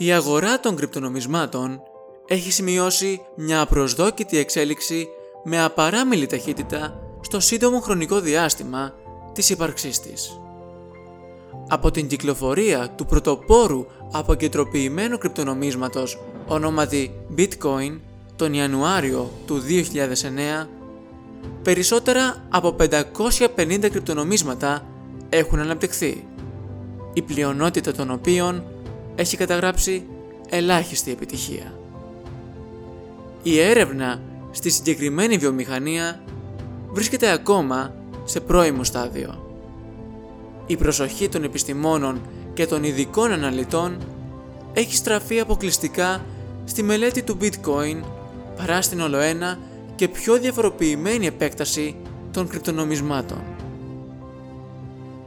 Η αγορά των κρυπτονομισμάτων έχει σημειώσει μια απροσδόκητη εξέλιξη με απαράμιλη ταχύτητα στο σύντομο χρονικό διάστημα της ύπαρξής της. Από την κυκλοφορία του πρωτοπόρου αποκεντροποιημένου κρυπτονομίσματος ονόματι Bitcoin τον Ιανουάριο του 2009, περισσότερα από 550 κρυπτονομίσματα έχουν αναπτυχθεί, η πλειονότητα των οποίων έχει καταγράψει ελάχιστη επιτυχία. Η έρευνα στη συγκεκριμένη βιομηχανία βρίσκεται ακόμα σε πρώιμο στάδιο. Η προσοχή των επιστημόνων και των ειδικών αναλυτών έχει στραφεί αποκλειστικά στη μελέτη του bitcoin παρά στην ολοένα και πιο διαφοροποιημένη επέκταση των κρυπτονομισμάτων.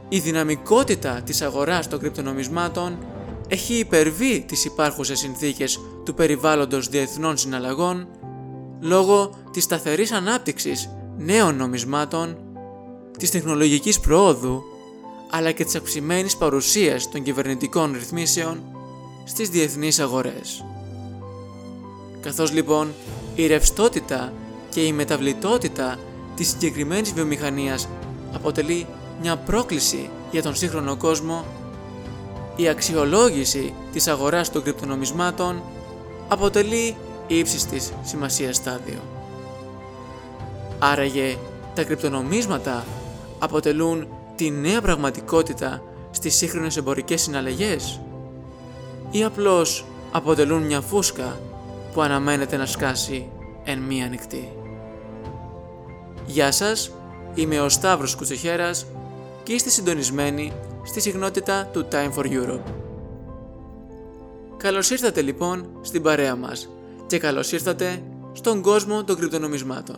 Η δυναμικότητα της αγοράς των κρυπτονομισμάτων έχει υπερβεί τις υπάρχουσες συνθήκες του περιβάλλοντος διεθνών συναλλαγών λόγω της σταθερής ανάπτυξης νέων νομισμάτων, της τεχνολογικής προόδου αλλά και της αυξημένης παρουσίας των κυβερνητικών ρυθμίσεων στις διεθνείς αγορές. Καθώς λοιπόν η ρευστότητα και η μεταβλητότητα της συγκεκριμένης βιομηχανίας αποτελεί μια πρόκληση για τον σύγχρονο κόσμο, η αξιολόγηση της αγοράς των κρυπτονομισμάτων αποτελεί ύψης της σημασίας στάδιο. Άραγε, τα κρυπτονομίσματα αποτελούν τη νέα πραγματικότητα στις σύγχρονες εμπορικές συναλλαγές ή απλώς αποτελούν μια φούσκα που αναμένεται να σκάσει εν μία νυχτή. Γεια σας, είμαι ο Σταύρος Κουτσοχέρας και είστε συντονισμένοι στη συχνότητα του Time for Europe. Καλώς ήρθατε λοιπόν στην παρέα μας και καλώς ήρθατε στον κόσμο των κρυπτονομισμάτων.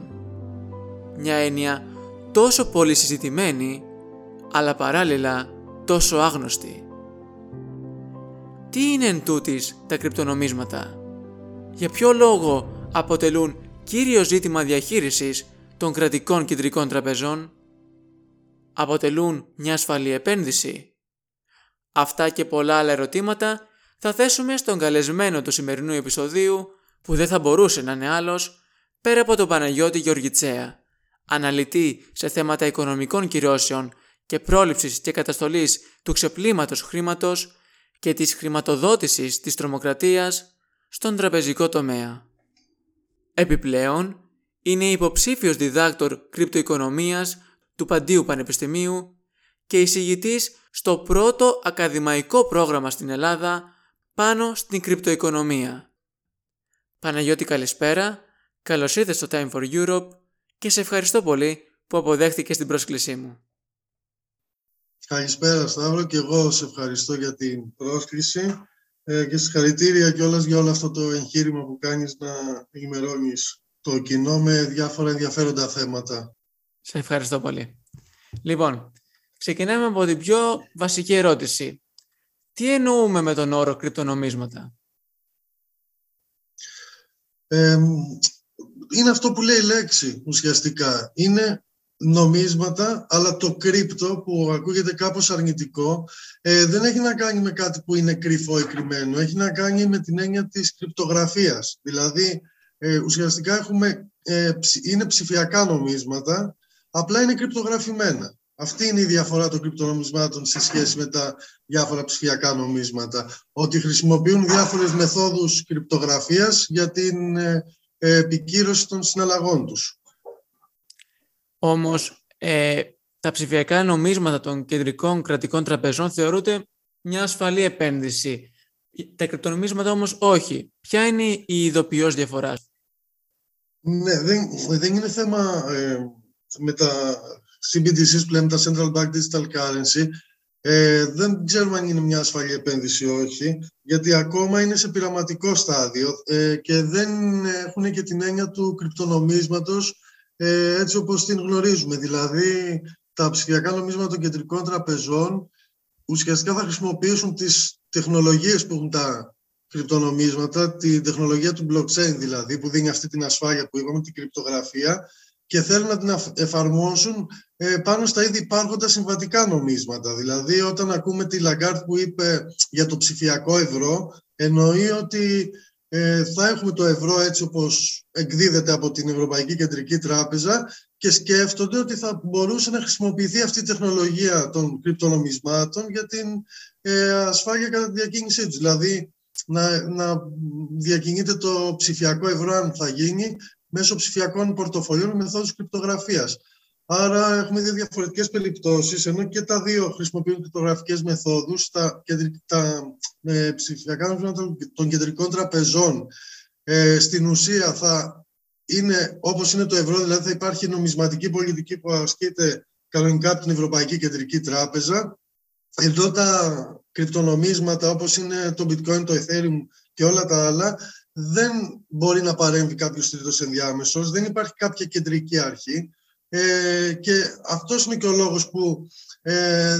Μια έννοια τόσο πολύ συζητημένη, αλλά παράλληλα τόσο άγνωστη. Τι είναι εν τούτης τα κρυπτονομίσματα; Για ποιο λόγο αποτελούν κύριο ζήτημα διαχείρισης των κρατικών κεντρικών τραπεζών; Αποτελούν μια ασφαλή επένδυση; Αυτά και πολλά άλλα ερωτήματα θα θέσουμε στον καλεσμένο του σημερινού επεισοδίου που δεν θα μπορούσε να είναι άλλος πέρα από τον Παναγιώτη Γεωργιτσέα, αναλυτή σε θέματα οικονομικών κυρώσεων και πρόληψης και καταστολής του ξεπλήματος χρήματος και της χρηματοδότησης της τρομοκρατίας στον τραπεζικό τομέα. Επιπλέον, είναι υποψήφιος διδάκτορ κρυπτοοικονομίας του Παντίου Πανεπιστημίου και εισηγητής στο πρώτο ακαδημαϊκό πρόγραμμα στην Ελλάδα πάνω στην κρυπτοοικονομία. Παναγιώτη καλησπέρα, καλώς ήρθες στο Time for Europe και σε ευχαριστώ πολύ που αποδέχτηκες την πρόσκλησή μου. Καλησπέρα Σταύρο και εγώ σε ευχαριστώ για την πρόσκληση ε, και συγχαρητήρια κιόλας για όλο αυτό το εγχείρημα που κάνεις να ενημερώνεις το κοινό με διάφορα ενδιαφέροντα θέματα. Σε ευχαριστώ πολύ. Λοιπόν, ξεκινάμε από την πιο βασική ερώτηση. Τι εννοούμε με τον όρο κρυπτονομίσματα; είναι αυτό που λέει η λέξη ουσιαστικά. Είναι νομίσματα, αλλά το κρύπτο που ακούγεται κάπως αρνητικό ε, δεν έχει να κάνει με κάτι που είναι κρυφό ή κρυμμένο. Έχει να κάνει με την έννοια της κρυπτογραφίας. Δηλαδή, ε, ουσιαστικά έχουμε, ε, είναι ψηφιακά νομίσματα, απλά είναι κρυπτογραφημένα. Αυτή είναι η διαφορά των κρυπτονομισμάτων σε σχέση με τα διάφορα ψηφιακά νομίσματα. Ότι χρησιμοποιούν διάφορες μεθόδους κρυπτογραφίας για την ε, επικύρωση των συναλλαγών τους. Όμως, ε, τα ψηφιακά νομίσματα των κεντρικών κρατικών τραπεζών θεωρούνται μια ασφαλή επένδυση. Τα κρυπτονομίσματα όμως όχι. Ποια είναι η ειδοποιώς διαφορά; Ναι, δεν, δεν είναι θέμα ε, με τα CBDCs που λέμε τα Central Bank Digital Currency. Ε, δεν ξέρουμε αν είναι μια ασφαλή επένδυση ή όχι, γιατί ακόμα είναι σε πειραματικό στάδιο ε, και δεν έχουν και την έννοια του κρυπτονομίσματος ε, έτσι όπως την γνωρίζουμε. Δηλαδή, τα ψηφιακά νομίσματα των κεντρικών τραπεζών ουσιαστικά θα χρησιμοποιήσουν τις τεχνολογίες που έχουν τα κρυπτονομίσματα, τη τεχνολογία του blockchain δηλαδή, που δίνει αυτή την ασφάλεια που είπαμε, την κρυπτογραφία, και θέλουν να την εφαρμόσουν ε, πάνω στα ήδη υπάρχοντα συμβατικά νομίσματα. Δηλαδή, όταν ακούμε τη Λαγκάρντ που είπε για το ψηφιακό ευρώ, εννοεί ότι ε, θα έχουμε το ευρώ έτσι όπως εκδίδεται από την Ευρωπαϊκή Κεντρική Τράπεζα και σκέφτονται ότι θα μπορούσε να χρησιμοποιηθεί αυτή η τεχνολογία των κρυπτονομισμάτων για την ε, ασφάλεια κατά τη διακίνησή τους. Δηλαδή, να, να διακινείται το ψηφιακό ευρώ, αν θα γίνει, μέσω ψηφιακών πορτοφολιών με μεθόδους κρυπτογραφίας. Άρα έχουμε δύο διαφορετικές περιπτώσεις, ενώ και τα δύο χρησιμοποιούν κρυπτογραφικές μεθόδους, τα, τα ε, ψηφιακά των κεντρικών τραπεζών ε, στην ουσία θα είναι όπως είναι το ευρώ, δηλαδή θα υπάρχει νομισματική πολιτική που ασκείται κανονικά από την Ευρωπαϊκή Κεντρική Τράπεζα. Εδώ τα κρυπτονομίσματα όπως είναι το bitcoin, το ethereum και όλα τα άλλα δεν μπορεί να παρέμβει κάποιος τρίτος ενδιάμεσος, δεν υπάρχει κάποια κεντρική αρχή ε, και αυτός είναι και ο λόγος που ε,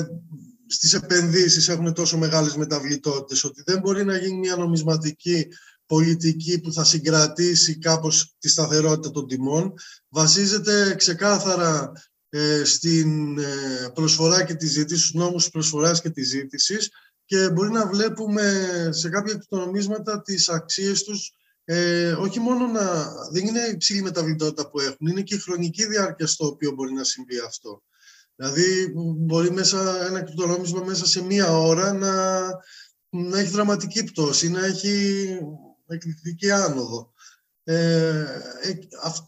στις επενδύσεις έχουν τόσο μεγάλες μεταβλητότητες, ότι δεν μπορεί να γίνει μια νομισματική πολιτική που θα συγκρατήσει κάπως τη σταθερότητα των τιμών. Βασίζεται ξεκάθαρα ε, στην ε, προσφορά και τη ζήτηση, στους νόμους προσφοράς και της ζήτησης και μπορεί να βλέπουμε σε κάποια κρυπτονομίσματα τις αξίες τους ε, όχι μόνο να... δεν είναι υψηλή μεταβλητότητα που έχουν, είναι και η χρονική διάρκεια στο οποίο μπορεί να συμβεί αυτό. Δηλαδή μπορεί μέσα ένα κρυπτονόμισμα μέσα σε μία ώρα να, να έχει δραματική πτώση, να έχει εκρηκτική άνοδο. Ε, ε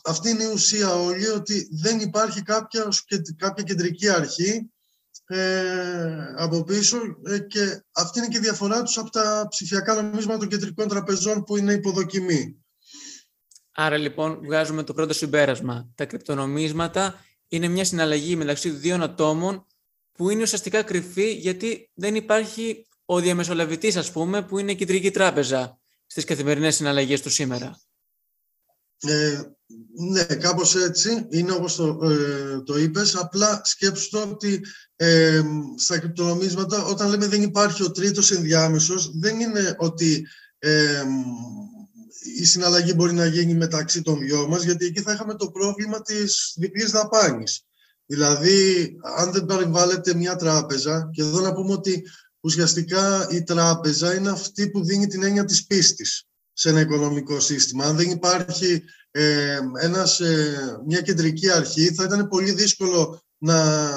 αυτή είναι η ουσία όλη, ότι δεν υπάρχει κάποια, κάποια κεντρική αρχή ε, από πίσω ε, και αυτή είναι και η διαφορά τους από τα ψηφιακά νομίσματα των κεντρικών τραπεζών που είναι υποδοκιμή. Άρα λοιπόν βγάζουμε το πρώτο συμπέρασμα. Τα κρυπτονομίσματα είναι μια συναλλαγή μεταξύ δύο ατόμων που είναι ουσιαστικά κρυφή γιατί δεν υπάρχει ο διαμεσολαβητής ας πούμε που είναι η κεντρική τράπεζα στις καθημερινές συναλλαγές του σήμερα. Ε, ναι, κάπως έτσι. Είναι όπως το, ε, το είπες. Απλά σκέψου ότι ε, στα κρυπτονομίσματα όταν λέμε δεν υπάρχει ο τρίτος ενδιάμεσος δεν είναι ότι ε, η συναλλαγή μπορεί να γίνει μεταξύ των δυο μας γιατί εκεί θα είχαμε το πρόβλημα της διπλής δαπάνης. Δηλαδή, αν δεν παρεμβάλλεται μια τράπεζα, και εδώ να πούμε ότι ουσιαστικά η τράπεζα είναι αυτή που δίνει την έννοια της πίστης σε ένα οικονομικό σύστημα. Αν δεν υπάρχει ε, ένας, ε, μια κεντρική αρχή, θα ήταν πολύ δύσκολο να,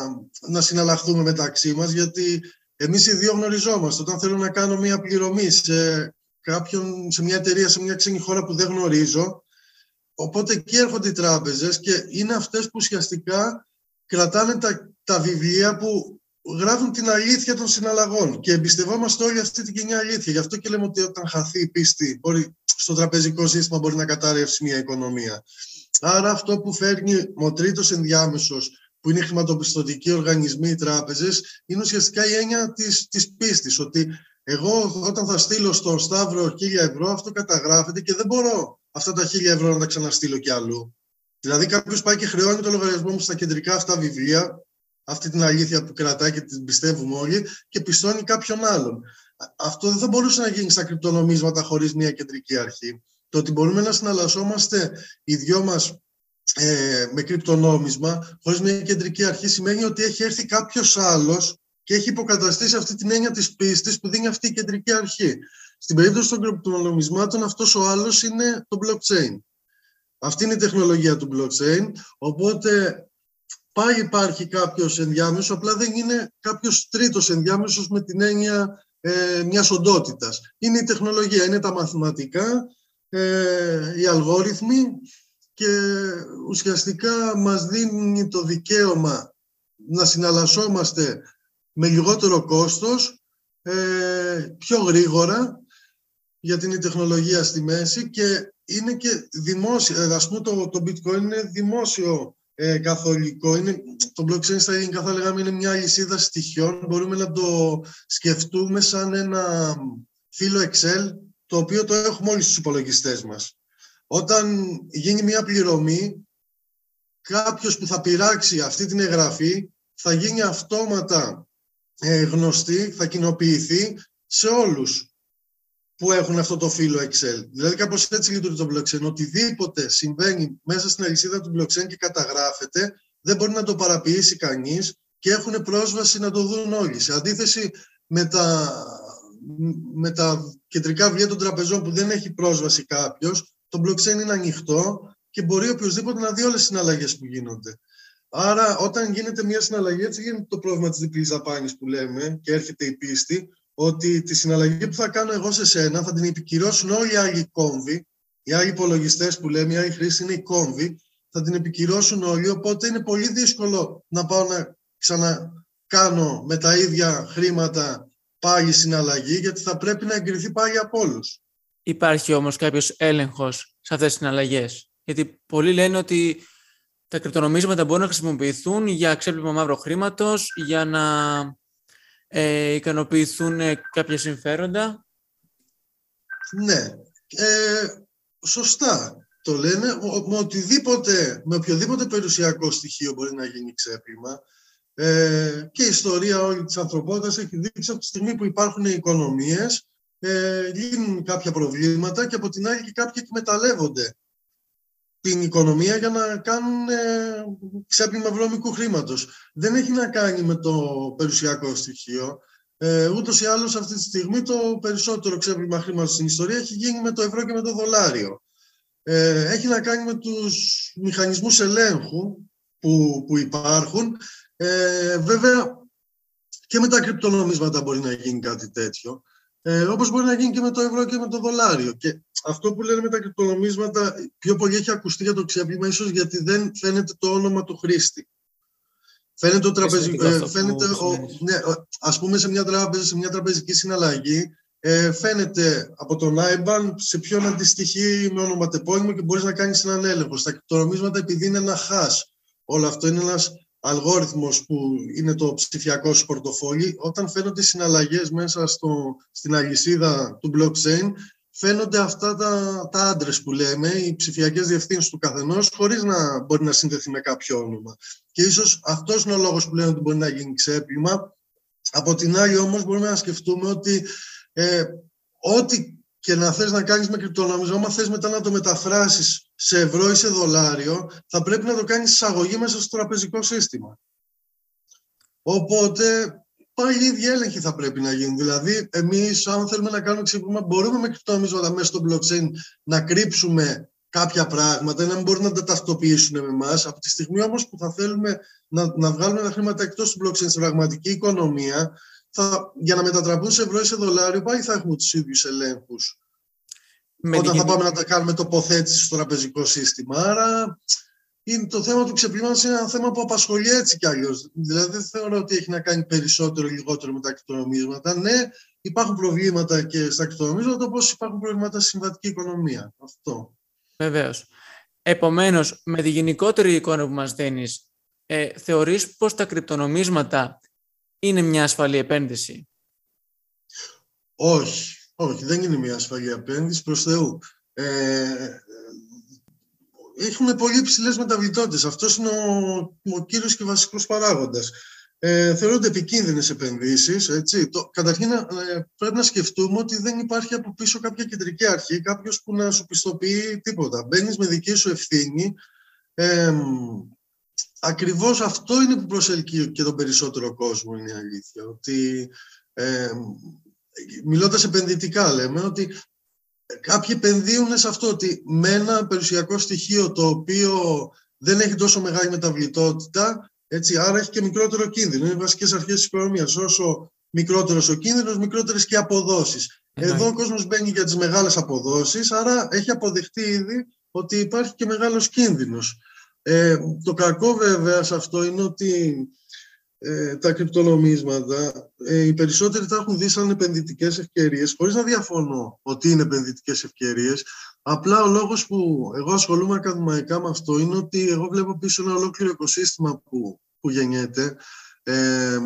να συναλλαχθούμε μεταξύ μας, γιατί εμείς οι δύο γνωριζόμαστε. Όταν θέλω να κάνω μια πληρωμή σε, κάποιον, σε μια εταιρεία, σε μια ξένη χώρα που δεν γνωρίζω, οπότε εκεί έρχονται οι τράπεζες και είναι αυτές που ουσιαστικά κρατάνε τα, τα βιβλία που γράφουν την αλήθεια των συναλλαγών και εμπιστευόμαστε όλοι αυτή την κοινή αλήθεια. Γι' αυτό και λέμε ότι όταν χαθεί η πίστη μπορεί, στο τραπεζικό σύστημα μπορεί να καταρρεύσει μια οικονομία. Άρα αυτό που φέρνει ο τρίτο ενδιάμεσος, που είναι οι χρηματοπιστωτικοί οργανισμοί, οι τράπεζες, είναι ουσιαστικά η έννοια της της πίστης, ότι εγώ όταν θα στείλω στον Σταύρο χίλια ευρώ, αυτό καταγράφεται και δεν μπορώ αυτά τα χίλια ευρώ να τα ξαναστείλω κι αλλού. Δηλαδή κάποιος πάει και χρεώνει το λογαριασμό μου στα κεντρικά αυτά βιβλία, αυτή την αλήθεια που κρατάει και την πιστεύουμε όλοι και πιστώνει κάποιον άλλον. Αυτό δεν θα μπορούσε να γίνει στα κρυπτονομίσματα χωρίς μια κεντρική αρχή. Το ότι μπορούμε να συναλλασσόμαστε οι δυο μας ε, με κρυπτονόμισμα χωρίς μια κεντρική αρχή σημαίνει ότι έχει έρθει κάποιος άλλος και έχει υποκαταστήσει αυτή την έννοια της πίστης που δίνει αυτή η κεντρική αρχή. Στην περίπτωση των κρυπτονομισμάτων αυτός ο άλλος είναι το blockchain. Αυτή είναι η τεχνολογία του blockchain, οπότε πάλι υπάρχει κάποιος ενδιάμεσος, απλά δεν είναι κάποιος τρίτος ενδιάμεσος με την έννοια ε, μιας οντότητας. Είναι η τεχνολογία, είναι τα μαθηματικά, ε, οι αλγόριθμοι και ουσιαστικά μας δίνει το δικαίωμα να συναλλασσόμαστε με λιγότερο κόστος, ε, πιο γρήγορα, γιατί είναι η τεχνολογία στη μέση και είναι και δημόσιο, ας πούμε το, το bitcoin είναι δημόσιο ε, καθολικό. Είναι, το blockchain στα ελληνικά θα λέγαμε είναι μια λυσίδα στοιχειών. Μπορούμε να το σκεφτούμε σαν ένα φύλλο Excel, το οποίο το έχουμε όλοι στους υπολογιστές μας. Όταν γίνει μια πληρωμή, κάποιος που θα πειράξει αυτή την εγγραφή θα γίνει αυτόματα ε, γνωστή, θα κοινοποιηθεί σε όλους που έχουν αυτό το φύλλο Excel. Δηλαδή κάπως έτσι λειτουργεί το blockchain. Οτιδήποτε συμβαίνει μέσα στην αλυσίδα του blockchain και καταγράφεται, δεν μπορεί να το παραποιήσει κανείς και έχουν πρόσβαση να το δουν όλοι. Σε αντίθεση με, τα, με τα κεντρικά βιβλία των τραπεζών που δεν έχει πρόσβαση κάποιος, το blockchain είναι ανοιχτό και μπορεί οποιοδήποτε να δει όλες τις συναλλαγές που γίνονται. Άρα, όταν γίνεται μια συναλλαγή, έτσι γίνεται το πρόβλημα της διπλής δαπάνης που λέμε και έρχεται η πίστη ότι τη συναλλαγή που θα κάνω εγώ σε σένα θα την επικυρώσουν όλοι οι άλλοι κόμβοι, οι άλλοι υπολογιστές που λέμε, οι άλλοι χρήστε είναι οι κόμβοι, θα την επικυρώσουν όλοι. Οπότε είναι πολύ δύσκολο να πάω να ξανακάνω με τα ίδια χρήματα πάλι συναλλαγή, γιατί θα πρέπει να εγκριθεί πάλι από όλους. Υπάρχει όμως κάποιος έλεγχος σε αυτές τις συναλλαγές; Γιατί πολλοί λένε ότι τα κρυπτονομίσματα μπορούν να χρησιμοποιηθούν για ξέπλυμα μαύρο χρήματος, για να ε, ικανοποιηθούν κάποια συμφέροντα; Ναι, ε, σωστά το λένε. Με, οτιδήποτε, με οποιοδήποτε περιουσιακό στοιχείο μπορεί να γίνει ξέπλυμα. Ε, και η ιστορία όλη της ανθρωπότητας έχει δείξει από τη στιγμή που υπάρχουν οι οικονομίες ε, λύνουν κάποια προβλήματα και από την άλλη και κάποιοι εκμεταλλεύονται την οικονομία για να κάνουν ε, ξέπλυμα βρώμικου χρήματος. Δεν έχει να κάνει με το περιουσιακό στοιχείο. Ε, ούτως ή άλλως αυτή τη στιγμή το περισσότερο ξέπλυμα χρήματος στην ιστορία έχει γίνει με το ευρώ και με το δολάριο. Ε, έχει να κάνει με τους μηχανισμούς ελέγχου που, που υπάρχουν. Ε, βέβαια και με τα κρυπτονομίσματα μπορεί να γίνει κάτι τέτοιο. Ε, Όπως μπορεί να γίνει και με το ευρώ και με το δολάριο. Και αυτό που λένε με τα κρυπτονομίσματα πιο πολύ έχει ακουστεί για το ξέπλυμα, ίσως γιατί δεν φαίνεται το όνομα του χρήστη. Φαίνεται, ο τραπεζι... ε, φαίνεται ο... ναι, ας πούμε σε μια, τράπεζα, σε μια τραπεζική συναλλαγή ε, φαίνεται από τον IBAN σε ποιον αντιστοιχεί με ονοματεπώνυμο και μπορείς να κάνεις έναν έλεγχο. Στα κρυπτονομίσματα επειδή είναι ένα hash, όλο αυτό είναι ένας αλγόριθμος που είναι το ψηφιακό σου πορτοφόλι, όταν φαίνονται συναλλαγές μέσα στο, στην αλυσίδα του blockchain, φαίνονται αυτά τα, τα άντρες που λέμε, οι ψηφιακές διευθύνσεις του καθενός, χωρίς να μπορεί να συνδεθεί με κάποιο όνομα. Και ίσως αυτός είναι ο λόγος που λένε ότι μπορεί να γίνει ξέπλυμα. Από την άλλη όμως μπορούμε να σκεφτούμε ότι ε, ό,τι και να θες να κάνεις με κρυπτονομισμό, άμα θες μετά να το μεταφράσεις σε ευρώ ή σε δολάριο, θα πρέπει να το κάνεις εισαγωγή μέσα στο τραπεζικό σύστημα. Οπότε πάλι η ίδια έλεγχη θα πρέπει να γίνει. Δηλαδή, εμείς, αν θέλουμε να κάνουμε ξύπνημα, μπορούμε με κρυπτονομίσματα μέσα στο blockchain να κρύψουμε κάποια πράγματα, να μην μπορούν να τα ταυτοποιήσουν με εμάς. Από τη στιγμή όμως που θα θέλουμε να, να βγάλουμε τα χρήματα εκτός του blockchain στην πραγματική οικονομία, θα, για να μετατραπούν σε ευρώ ή σε δολάριο, πάλι θα έχουμε τους ίδιους ελέγχους. Όταν θα πάμε να τα κάνουμε τοποθέτηση στο τραπεζικό σύστημα. Άρα είναι το θέμα του ξεπλήματο είναι ένα θέμα που απασχολεί έτσι κι αλλιώς. Δηλαδή δεν θεωρώ ότι έχει να κάνει περισσότερο ή λιγότερο με τα κρυπτονομίσματα. Ναι, υπάρχουν προβλήματα και στα κρυπτονομίσματα, όπως υπάρχουν προβλήματα στη συμβατική οικονομία. Αυτό. Βεβαίως. Επομένως, με τη γενικότερη εικόνα που μας δίνεις, ε, θεωρείς πως τα κρυπτονομίσματα είναι μια ασφαλή επένδυση; Όχι, όχι, δεν είναι μια ασφαλή επένδυση προς Θεού. Ε, έχουν πολύ ψηλές μεταβλητότητες. Αυτός είναι ο, ο κύριος και βασικός παράγοντας. Ε, θεωρούνται επικίνδυνες επενδύσεις. Έτσι. Το, καταρχήν ε, πρέπει να σκεφτούμε ότι δεν υπάρχει από πίσω κάποια κεντρική αρχή, κάποιος που να σου πιστοποιεί τίποτα. Μπαίνεις με δική σου ευθύνη. Ε, ακριβώς αυτό είναι που προσελκύει και τον περισσότερο κόσμο, είναι η αλήθεια. Ότι, ε, μιλώντας επενδυτικά λέμε, ότι κάποιοι επενδύουν σε αυτό, ότι με ένα περιουσιακό στοιχείο το οποίο δεν έχει τόσο μεγάλη μεταβλητότητα, έτσι, άρα έχει και μικρότερο κίνδυνο. Είναι οι βασικές αρχές της οικονομίας. Όσο μικρότερος ο κίνδυνος, μικρότερες και αποδόσεις. Εδώ ο κόσμος μπαίνει για τις μεγάλες αποδόσεις, άρα έχει αποδεχτεί ήδη ότι υπάρχει και μεγάλος κίνδυνος. Ε, το κακό βέβαια σε αυτό είναι ότι ε, τα κρυπτονομίσματα ε, οι περισσότεροι τα έχουν δει σαν επενδυτικές ευκαιρίες χωρίς να διαφωνώ ότι είναι επενδυτικές ευκαιρίες. Απλά ο λόγος που εγώ ασχολούμαι ακαδημαϊκά με αυτό είναι ότι εγώ βλέπω πίσω ένα ολόκληρο οικοσύστημα που, που γεννιέται. Ε,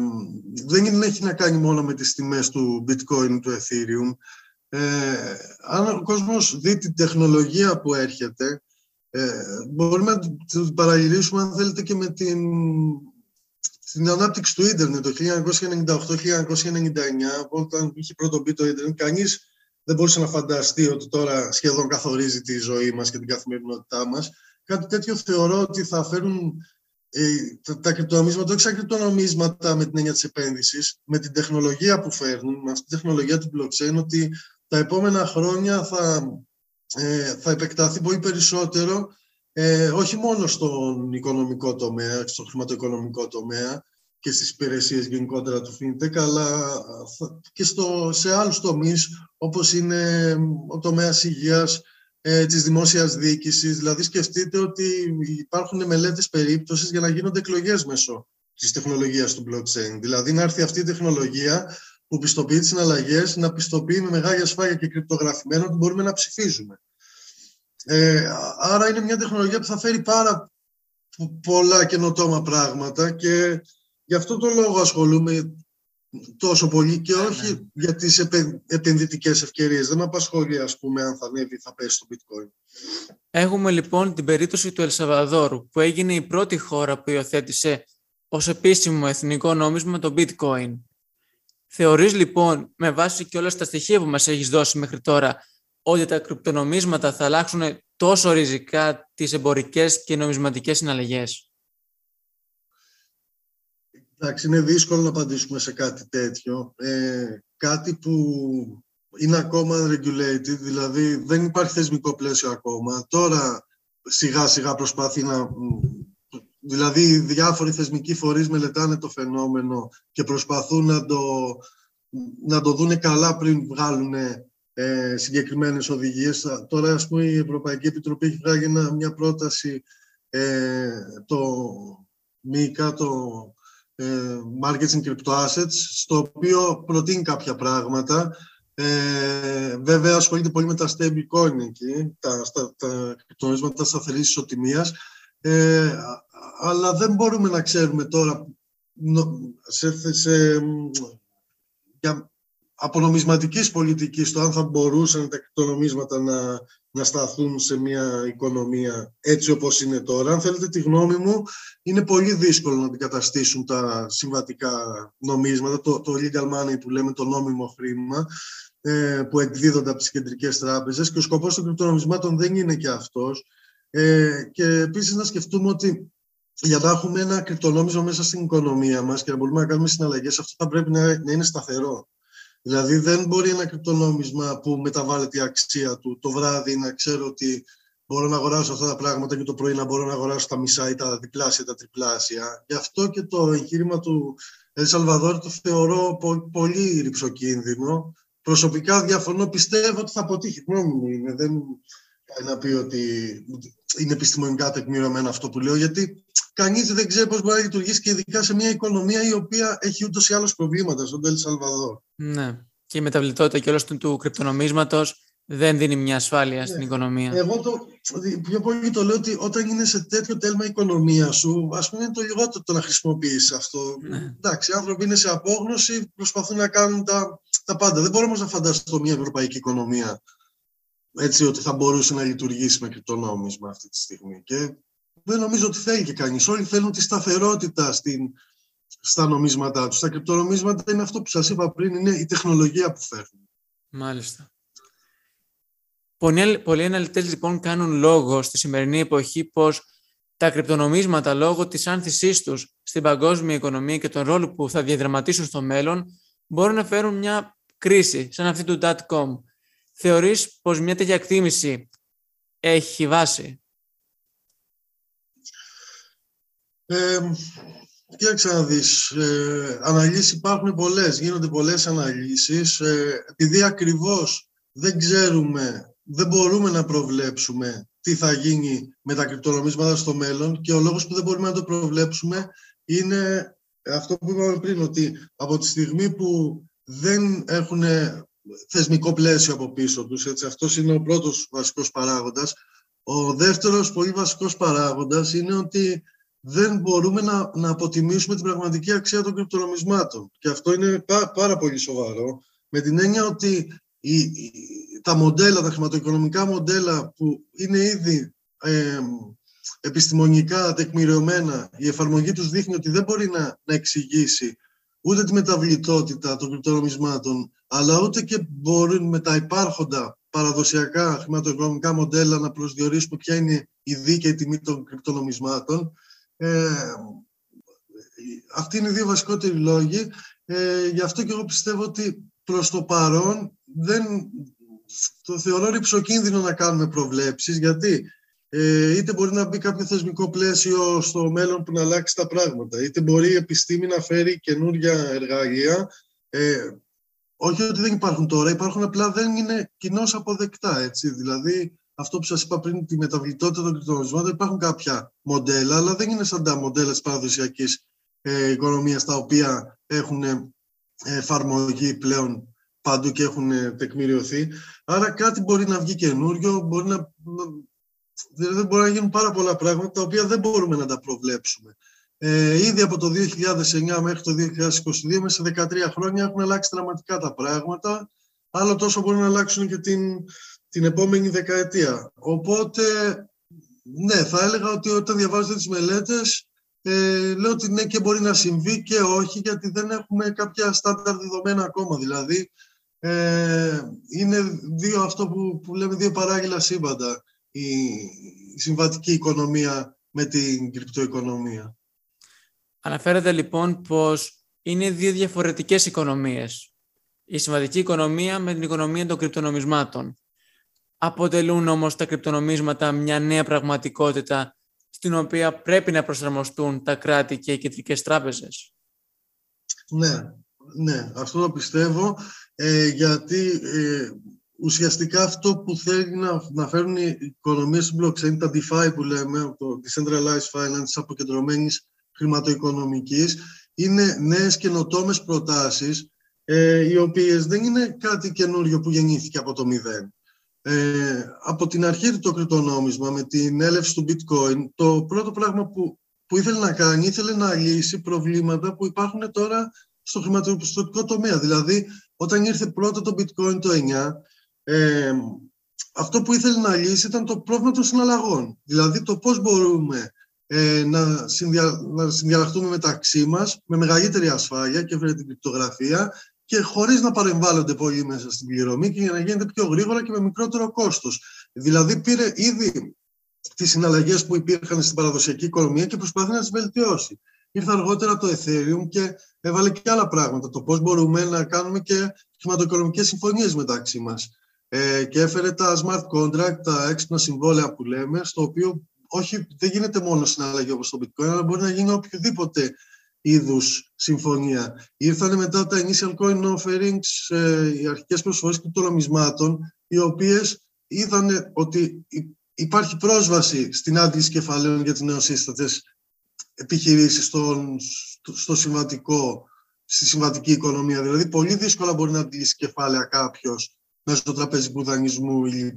δεν έχει να κάνει μόνο με τις τιμές του bitcoin του ethereum. Ε, αν ο κόσμος δει την τεχνολογία που έρχεται ε, μπορούμε να το παραγυρίσουμε, αν θέλετε, και με την, την ανάπτυξη του ίντερνετ το 1998-1999, όταν είχε πρώτο μπει το ίντερνετ. Κανείς δεν μπορούσε να φανταστεί ότι τώρα σχεδόν καθορίζει τη ζωή μας και την καθημερινότητά μας. Κάτι τέτοιο θεωρώ ότι θα φέρουν ε, τα, τα κρυπτονομίσματα, όχι σαν κρυπτονομίσματα με την έννοια της επένδυσης, με την τεχνολογία που φέρνουν, με αυτή τη τεχνολογία του blockchain, ότι τα επόμενα χρόνια θα, ε, θα επεκταθεί πολύ περισσότερο ε, όχι μόνο στον οικονομικό τομέα, στον χρηματοοικονομικό τομέα και στις υπηρεσίες γενικότερα του FinTech, αλλά και στο, σε άλλους τομείς, όπως είναι ο τομέας υγείας, ε, της δημόσιας διοίκησης. Δηλαδή, σκεφτείτε ότι υπάρχουν μελέτες περίπτωσης για να γίνονται εκλογές μέσω της τεχνολογίας του blockchain. Δηλαδή, να έρθει αυτή η τεχνολογία που πιστοποιεί τις συναλλαγές, να πιστοποιεί με μεγάλη ασφάλεια και κρυπτογραφημένο ότι μπορούμε να ψηφίζουμε. Ε, άρα είναι μια τεχνολογία που θα φέρει πάρα πολλά καινοτόμα πράγματα και γι' αυτό το λόγο ασχολούμαι τόσο πολύ και ναι, όχι ναι. για τις επενδυτικές ευκαιρίες. Δεν με απασχολεί, ας πούμε, αν θα ανέβει ή θα πέσει το bitcoin. Έχουμε λοιπόν την περίπτωση του Ελσαβαδόρου, που έγινε η πρώτη χώρα που υιοθέτησε ως επίσημο εθνικό νόμισμα το bitcoin. Θεωρείς λοιπόν, με βάση και όλα τα στοιχεία που μας έχεις δώσει μέχρι τώρα, ότι τα κρυπτονομίσματα θα αλλάξουν τόσο ριζικά τις εμπορικές και νομισματικές συναλλαγές. Εντάξει, είναι δύσκολο να απαντήσουμε σε κάτι τέτοιο. Ε, κάτι που είναι ακόμα regulated, δηλαδή δεν υπάρχει θεσμικό πλαίσιο ακόμα. Τώρα σιγά σιγά προσπαθεί να... Δηλαδή διάφοροι θεσμικοί φορείς μελετάνε το φαινόμενο και προσπαθούν να το, να το δούνε καλά πριν βγάλουν ε, συγκεκριμένες οδηγίες. Τώρα, ας πούμε, η Ευρωπαϊκή Επιτροπή έχει βγάλει μια πρόταση ε, το ΜΙΚΑ, το ε, Markets in Crypto Assets, στο οποίο προτείνει κάποια πράγματα. Ε, βέβαια, ασχολείται πολύ με τα stable εκεί, τα, τα, τα κρυπτονομίσματα σταθερής ισοτιμίας, ε, αλλά δεν μπορούμε να ξέρουμε τώρα σε, σε, για, από νομισματικής πολιτικής το αν θα μπορούσαν τα κρυπτονομίσματα να, να σταθούν σε μια οικονομία έτσι όπως είναι τώρα. Αν θέλετε τη γνώμη μου, είναι πολύ δύσκολο να αντικαταστήσουν τα συμβατικά νομίσματα, το, το legal money που λέμε το νόμιμο χρήμα, ε, που εκδίδονται από τις κεντρικές τράπεζες και ο σκοπός των κρυπτονομισμάτων δεν είναι και αυτός. Ε, και επίσης να σκεφτούμε ότι για να έχουμε ένα κρυπτονόμισμα μέσα στην οικονομία μας και να μπορούμε να κάνουμε συναλλαγές, αυτό θα πρέπει να, να είναι σταθερό. Δηλαδή δεν μπορεί ένα κρυπτονόμισμα που μεταβάλλεται η αξία του το βράδυ να ξέρω ότι μπορώ να αγοράσω αυτά τα πράγματα και το πρωί να μπορώ να αγοράσω τα μισά ή τα διπλάσια ή τα τριπλάσια. Γι' αυτό και το εγχείρημα του Ελ Σαλβαδόρ το θεωρώ πολύ ρηψοκίνδυνο. Προσωπικά διαφωνώ, πιστεύω ότι θα αποτύχει. Γνώμη μου είναι. Δεν πάει να πει ότι είναι επιστημονικά τεκμηρωμένο αυτό που λέω, γιατί κανείς δεν ξέρει πώς μπορεί να λειτουργήσει και ειδικά σε μια οικονομία η οποία έχει ούτως ή άλλως προβλήματα στον Τελ Σαλβαδόρ. Ναι. Και η μεταβλητότητα και όλος του, του κρυπτονομίσματος δεν δίνει μια ασφάλεια ναι. στην οικονομία. Εγώ το, πιο πολύ το λέω ότι όταν είναι σε τέτοιο τέλμα η οικονομία σου, ας πούμε, είναι το λιγότερο το να χρησιμοποιήσει αυτό. Ναι. Εντάξει, οι άνθρωποι είναι σε απόγνωση, προσπαθούν να κάνουν τα, τα πάντα. Δεν μπορώ όμως να φανταστώ μια ευρωπαϊκή οικονομία έτσι ότι θα μπορούσε να λειτουργήσει με κρυπτονόμισμα αυτή τη στιγμή. Και δεν νομίζω ότι θέλει και κανείς. Όλοι θέλουν τη σταθερότητα στην, στα νομίσματά τους. Τα κρυπτονομίσματα είναι αυτό που σας είπα πριν, είναι η τεχνολογία που φέρνουν. Μάλιστα. Πολλοί, πολλοί αναλυτές λοιπόν κάνουν λόγο στη σημερινή εποχή πως τα κρυπτονομίσματα λόγω της άνθησής τους στην παγκόσμια οικονομία και τον ρόλο που θα διαδραματίσουν στο μέλλον μπορούν να φέρουν μια κρίση σαν αυτή του .com. Θεωρείς πως μια τέτοια εκτίμηση έχει βάση; Ε, κοίταξε να δεις, ε, αναλύσεις υπάρχουν πολλές, γίνονται πολλές αναλύσεις. Ε, επειδή ακριβώς δεν ξέρουμε, δεν μπορούμε να προβλέψουμε τι θα γίνει με τα κρυπτονομίσματα στο μέλλον και ο λόγος που δεν μπορούμε να το προβλέψουμε είναι αυτό που είπαμε πριν, ότι από τη στιγμή που δεν έχουν θεσμικό πλαίσιο από πίσω τους, έτσι, αυτός είναι ο πρώτος βασικός παράγοντας. Ο δεύτερος πολύ βασικός παράγοντας είναι ότι δεν μπορούμε να, να αποτιμήσουμε την πραγματική αξία των κρυπτονομισμάτων. Και αυτό είναι πάρα πολύ σοβαρό, με την έννοια ότι η, τα μοντέλα, τα χρηματοοικονομικά μοντέλα που είναι ήδη ε, επιστημονικά τεκμηριωμένα, η εφαρμογή τους δείχνει ότι δεν μπορεί να, να εξηγήσει ούτε τη μεταβλητότητα των κρυπτονομισμάτων, αλλά ούτε και μπορούν με τα υπάρχοντα παραδοσιακά χρηματοοικονομικά μοντέλα να προσδιορίσουμε ποια είναι η δίκαιη τιμή των κρυπτονομισμάτων. Ε, αυτοί είναι οι δύο βασικότεροι λόγοι. Ε, γι' αυτό και εγώ πιστεύω ότι προς το παρόν δεν, το θεωρώ ρηψοκίνδυνο να κάνουμε προβλέψεις, γιατί ε, είτε μπορεί να μπει κάποιο θεσμικό πλαίσιο στο μέλλον που να αλλάξει τα πράγματα, είτε μπορεί η επιστήμη να φέρει καινούργια εργαλεία. Ε, όχι ότι δεν υπάρχουν τώρα, υπάρχουν απλά δεν είναι κοινώς αποδεκτά. Έτσι. Δηλαδή, αυτό που σας είπα πριν, τη μεταβλητότητα των κρυπτονομισμάτων, υπάρχουν κάποια μοντέλα, αλλά δεν είναι σαν τα μοντέλα της παραδοσιακής ε, οικονομίας, τα οποία έχουν ε, εφαρμογή πλέον παντού και έχουν ε, τεκμηριωθεί. Άρα κάτι μπορεί να βγει καινούριο, μπορεί να, δηλαδή μπορεί να γίνουν πάρα πολλά πράγματα τα οποία δεν μπορούμε να τα προβλέψουμε. Ε, ήδη από το 2009 μέχρι το 2022, μέσα σε 13 χρόνια, έχουν αλλάξει δραματικά τα πράγματα. Άλλο τόσο μπορεί να αλλάξουν και την, την επόμενη δεκαετία. Οπότε, ναι, θα έλεγα ότι όταν διαβάζετε τις μελέτες, ε, λέω ότι ναι και μπορεί να συμβεί και όχι, γιατί δεν έχουμε κάποια στάνταρ δεδομένα ακόμα. Δηλαδή, ε, είναι δύο, αυτό που, που λέμε δύο παράγγελα σύμπαντα, η, η συμβατική οικονομία με την κρυπτοοικονομία. Αναφέρεται λοιπόν πως είναι δύο διαφορετικές οικονομίες. Η συμβατική οικονομία με την οικονομία των κρυπτονομισμάτων. Αποτελούν όμως τα κρυπτονομίσματα μια νέα πραγματικότητα στην οποία πρέπει να προσαρμοστούν τα κράτη και οι κεντρικές τράπεζες. Ναι, ναι, αυτό το πιστεύω, ε, γιατί ε, ουσιαστικά αυτό που θέλει να, να φέρουν οι οικονομίες του blockchain, τα DeFi που λέμε, το Decentralized Finance, αποκεντρωμένης χρηματοοικονομικής, είναι νέες καινοτόμες προτάσεις, ε, οι οποίες δεν είναι κάτι καινούριο που γεννήθηκε από το μηδέν. Ε, από την αρχή του το κρυπτονόμισμα, με την έλευση του bitcoin, το πρώτο πράγμα που, που ήθελε να κάνει, ήθελε να λύσει προβλήματα που υπάρχουν τώρα στο χρηματοπιστωτικό τομέα. Δηλαδή, όταν ήρθε πρώτο το bitcoin το 9, ε, αυτό που ήθελε να λύσει ήταν το πρόβλημα των συναλλαγών. Δηλαδή, το πώς μπορούμε ε, να, συνδια, να συνδιαλλαχτούμε μεταξύ μας με μεγαλύτερη ασφάλεια και έφερε την κρυπτογραφία και χωρίς να παρεμβάλλονται πολύ μέσα στην πληρωμή και για να γίνεται πιο γρήγορα και με μικρότερο κόστος. Δηλαδή πήρε ήδη τις συναλλαγές που υπήρχαν στην παραδοσιακή οικονομία και προσπαθεί να τις βελτιώσει. Ήρθε αργότερα το Ethereum και έβαλε και άλλα πράγματα. Το πώς μπορούμε να κάνουμε και χρηματοοικονομικές συμφωνίες μεταξύ μας. Ε, και έφερε τα smart contract, τα έξυπνα συμβόλαια που λέμε, στο οποίο όχι, δεν γίνεται μόνο συναλλαγή όπως το bitcoin, αλλά μπορεί να γίνει οποιοδήποτε είδους συμφωνία. Ήρθαν μετά τα initial coin offerings, ε, οι αρχικές προσφορές κρυπτονομισμάτων, οι οποίες είδαν ότι υπάρχει πρόσβαση στην άντληση κεφαλαίων για τις νεοσύστατες επιχειρήσεις στον, στο συμβατικό, στη συμβατική οικονομία. Δηλαδή, πολύ δύσκολα μπορεί να αντλήσει κεφάλαια κάποιος μέσω του τραπεζικού δανεισμού ή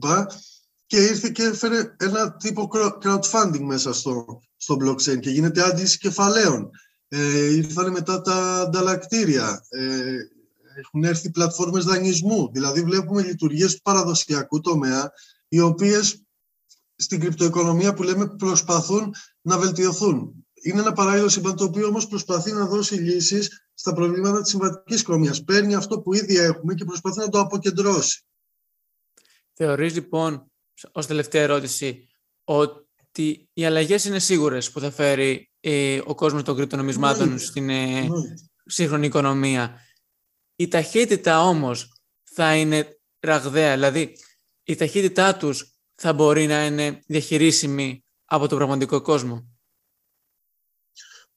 και ήρθε και έφερε ένα τύπο crowdfunding μέσα στο, στο blockchain και γίνεται άντληση κεφαλαίων. Ε, ήρθαν μετά τα ανταλλακτήρια, ε, έχουν έρθει πλατφόρμες δανεισμού, δηλαδή βλέπουμε λειτουργίες του παραδοσιακού τομέα, οι οποίες στην κρυπτοοικονομία που λέμε προσπαθούν να βελτιωθούν. Είναι ένα παράλληλο σύμπαν το οποίο όμως προσπαθεί να δώσει λύσεις στα προβλήματα της συμβατικής οικονομίας. Παίρνει αυτό που ήδη έχουμε και προσπαθεί να το αποκεντρώσει. Θεωρείς λοιπόν ως τελευταία ερώτηση ότι οι αλλαγές είναι σίγουρες που θα φέρει ε, ο κόσμος των κρυπτονομισμάτων στην ε, σύγχρονη οικονομία. Η ταχύτητα όμως θα είναι ραγδαία, δηλαδή η ταχύτητά τους θα μπορεί να είναι διαχειρίσιμη από τον πραγματικό κόσμο.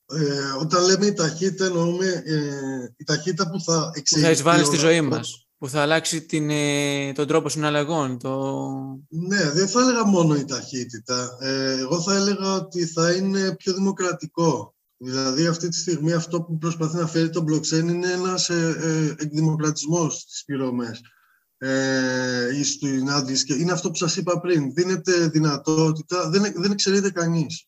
Ε, όταν λέμε η ταχύτητα εννοούμε ε, η ταχύτητα που θα εξελιχθεί. θα εισβάλλει στη ζωή μας που θα αλλάξει την, ε, τον τρόπο συναλλαγών. Το... Ναι, δεν θα έλεγα μόνο η ταχύτητα. Ε, εγώ θα έλεγα ότι θα είναι πιο δημοκρατικό. Δηλαδή αυτή τη στιγμή αυτό που προσπαθεί να φέρει το blockchain είναι ένας ε, ε, εκδημοκρατισμός στις πληρωμές. Ε, είναι αυτό που σας είπα πριν. Δίνεται δυνατότητα, δεν, δεν εξαιρείται κανείς.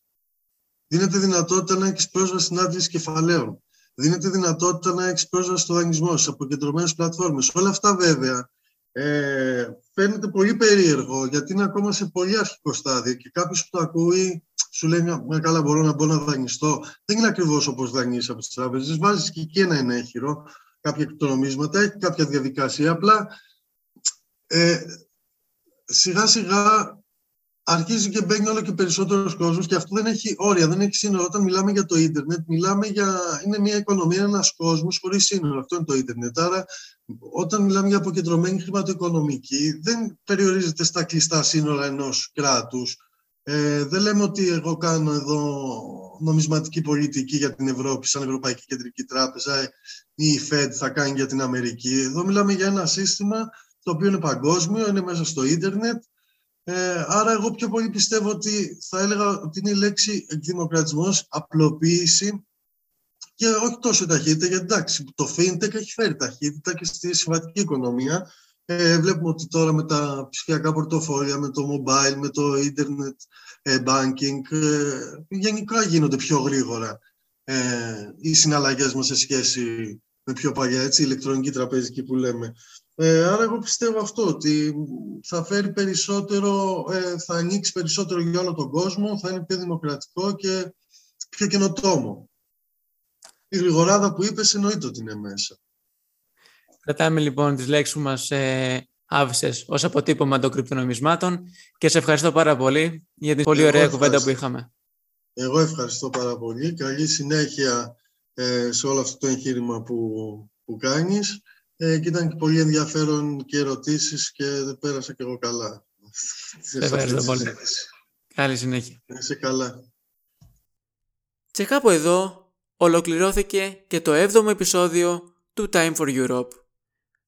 Δίνεται δυνατότητα να έχεις πρόσβαση στην άντληση κεφαλαίων δίνεται δυνατότητα να έχει πρόσβαση στο δανεισμό, σε αποκεντρωμένες πλατφόρμες. Όλα αυτά βέβαια ε, φαίνεται πολύ περίεργο γιατί είναι ακόμα σε πολύ αρχικό στάδιο και κάποιος που το ακούει σου λέει μια καλά μπορώ να μπω να δανειστώ. Δεν είναι ακριβώς όπως δανείσει από τις τράπεζες. Βάζεις και εκεί ένα ενέχειρο, κάποια κρυπτονομίσματα, έχει κάποια διαδικασία. Απλά ε, σιγά σιγά αρχίζει και μπαίνει όλο και περισσότερος κόσμος και αυτό δεν έχει όρια, δεν έχει σύνορα. Όταν μιλάμε για το ίντερνετ, μιλάμε για. είναι μια οικονομία, ένας κόσμος χωρίς σύνορα. Αυτό είναι το ίντερνετ. Άρα, όταν μιλάμε για αποκεντρωμένη χρηματοοικονομική, δεν περιορίζεται στα κλειστά σύνορα ενός κράτους. Ε, δεν λέμε ότι εγώ κάνω εδώ νομισματική πολιτική για την Ευρώπη σαν Ευρωπαϊκή Κεντρική Τράπεζα ή η Fed θα κάνει για την Αμερική. Εδώ μιλάμε για ένα σύστημα το οποίο είναι παγκόσμιο, είναι μέσα στο ίντερνετ. Ε, άρα εγώ πιο πολύ πιστεύω ότι θα έλεγα ότι είναι η λέξη εκδημοκρατισμός, απλοποίηση και όχι τόσο ταχύτητα, γιατί εντάξει, το fintech έχει φέρει ταχύτητα και στη συμβατική οικονομία. Ε, βλέπουμε ότι τώρα με τα ψηφιακά πορτοφόλια, με το mobile, με το internet ε, banking, ε, γενικά γίνονται πιο γρήγορα ε, οι συναλλαγές μας σε σχέση με πιο παλιά, έτσι, ηλεκτρονική τραπεζική που λέμε. Ε, άρα εγώ πιστεύω αυτό, ότι θα φέρει περισσότερο, ε, θα ανοίξει περισσότερο για όλο τον κόσμο, θα είναι πιο δημοκρατικό και πιο καινοτόμο. Η γρηγοράδα που είπες εννοείται ότι είναι μέσα. Κρατάμε λοιπόν τις λέξεις που μας ε, άφησες ως αποτύπωμα των κρυπτονομισμάτων και σε ευχαριστώ πάρα πολύ για την πολύ ωραία κουβέντα που είχαμε. Εγώ ευχαριστώ πάρα πολύ. Καλή συνέχεια ε, σε όλο αυτό το εγχείρημα που, που κάνεις ε, και ήταν και πολύ ενδιαφέρον και ερωτήσεις και πέρασα και εγώ καλά. Σε ευχαριστώ πολύ. Καλή συνέχεια. Είσαι καλά. Και κάπου εδώ ολοκληρώθηκε και το 7ο επεισόδιο του Time for Europe.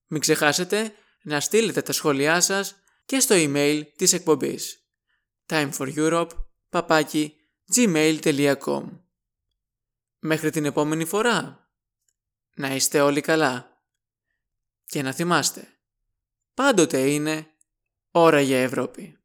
Μην ξεχάσετε να στείλετε τα σχόλιά σας και στο email της εκπομπής timeforeurope.gmail.com Μέχρι την επόμενη φορά. Να είστε όλοι καλά. Και να θυμάστε. Πάντοτε είναι ώρα για Ευρώπη.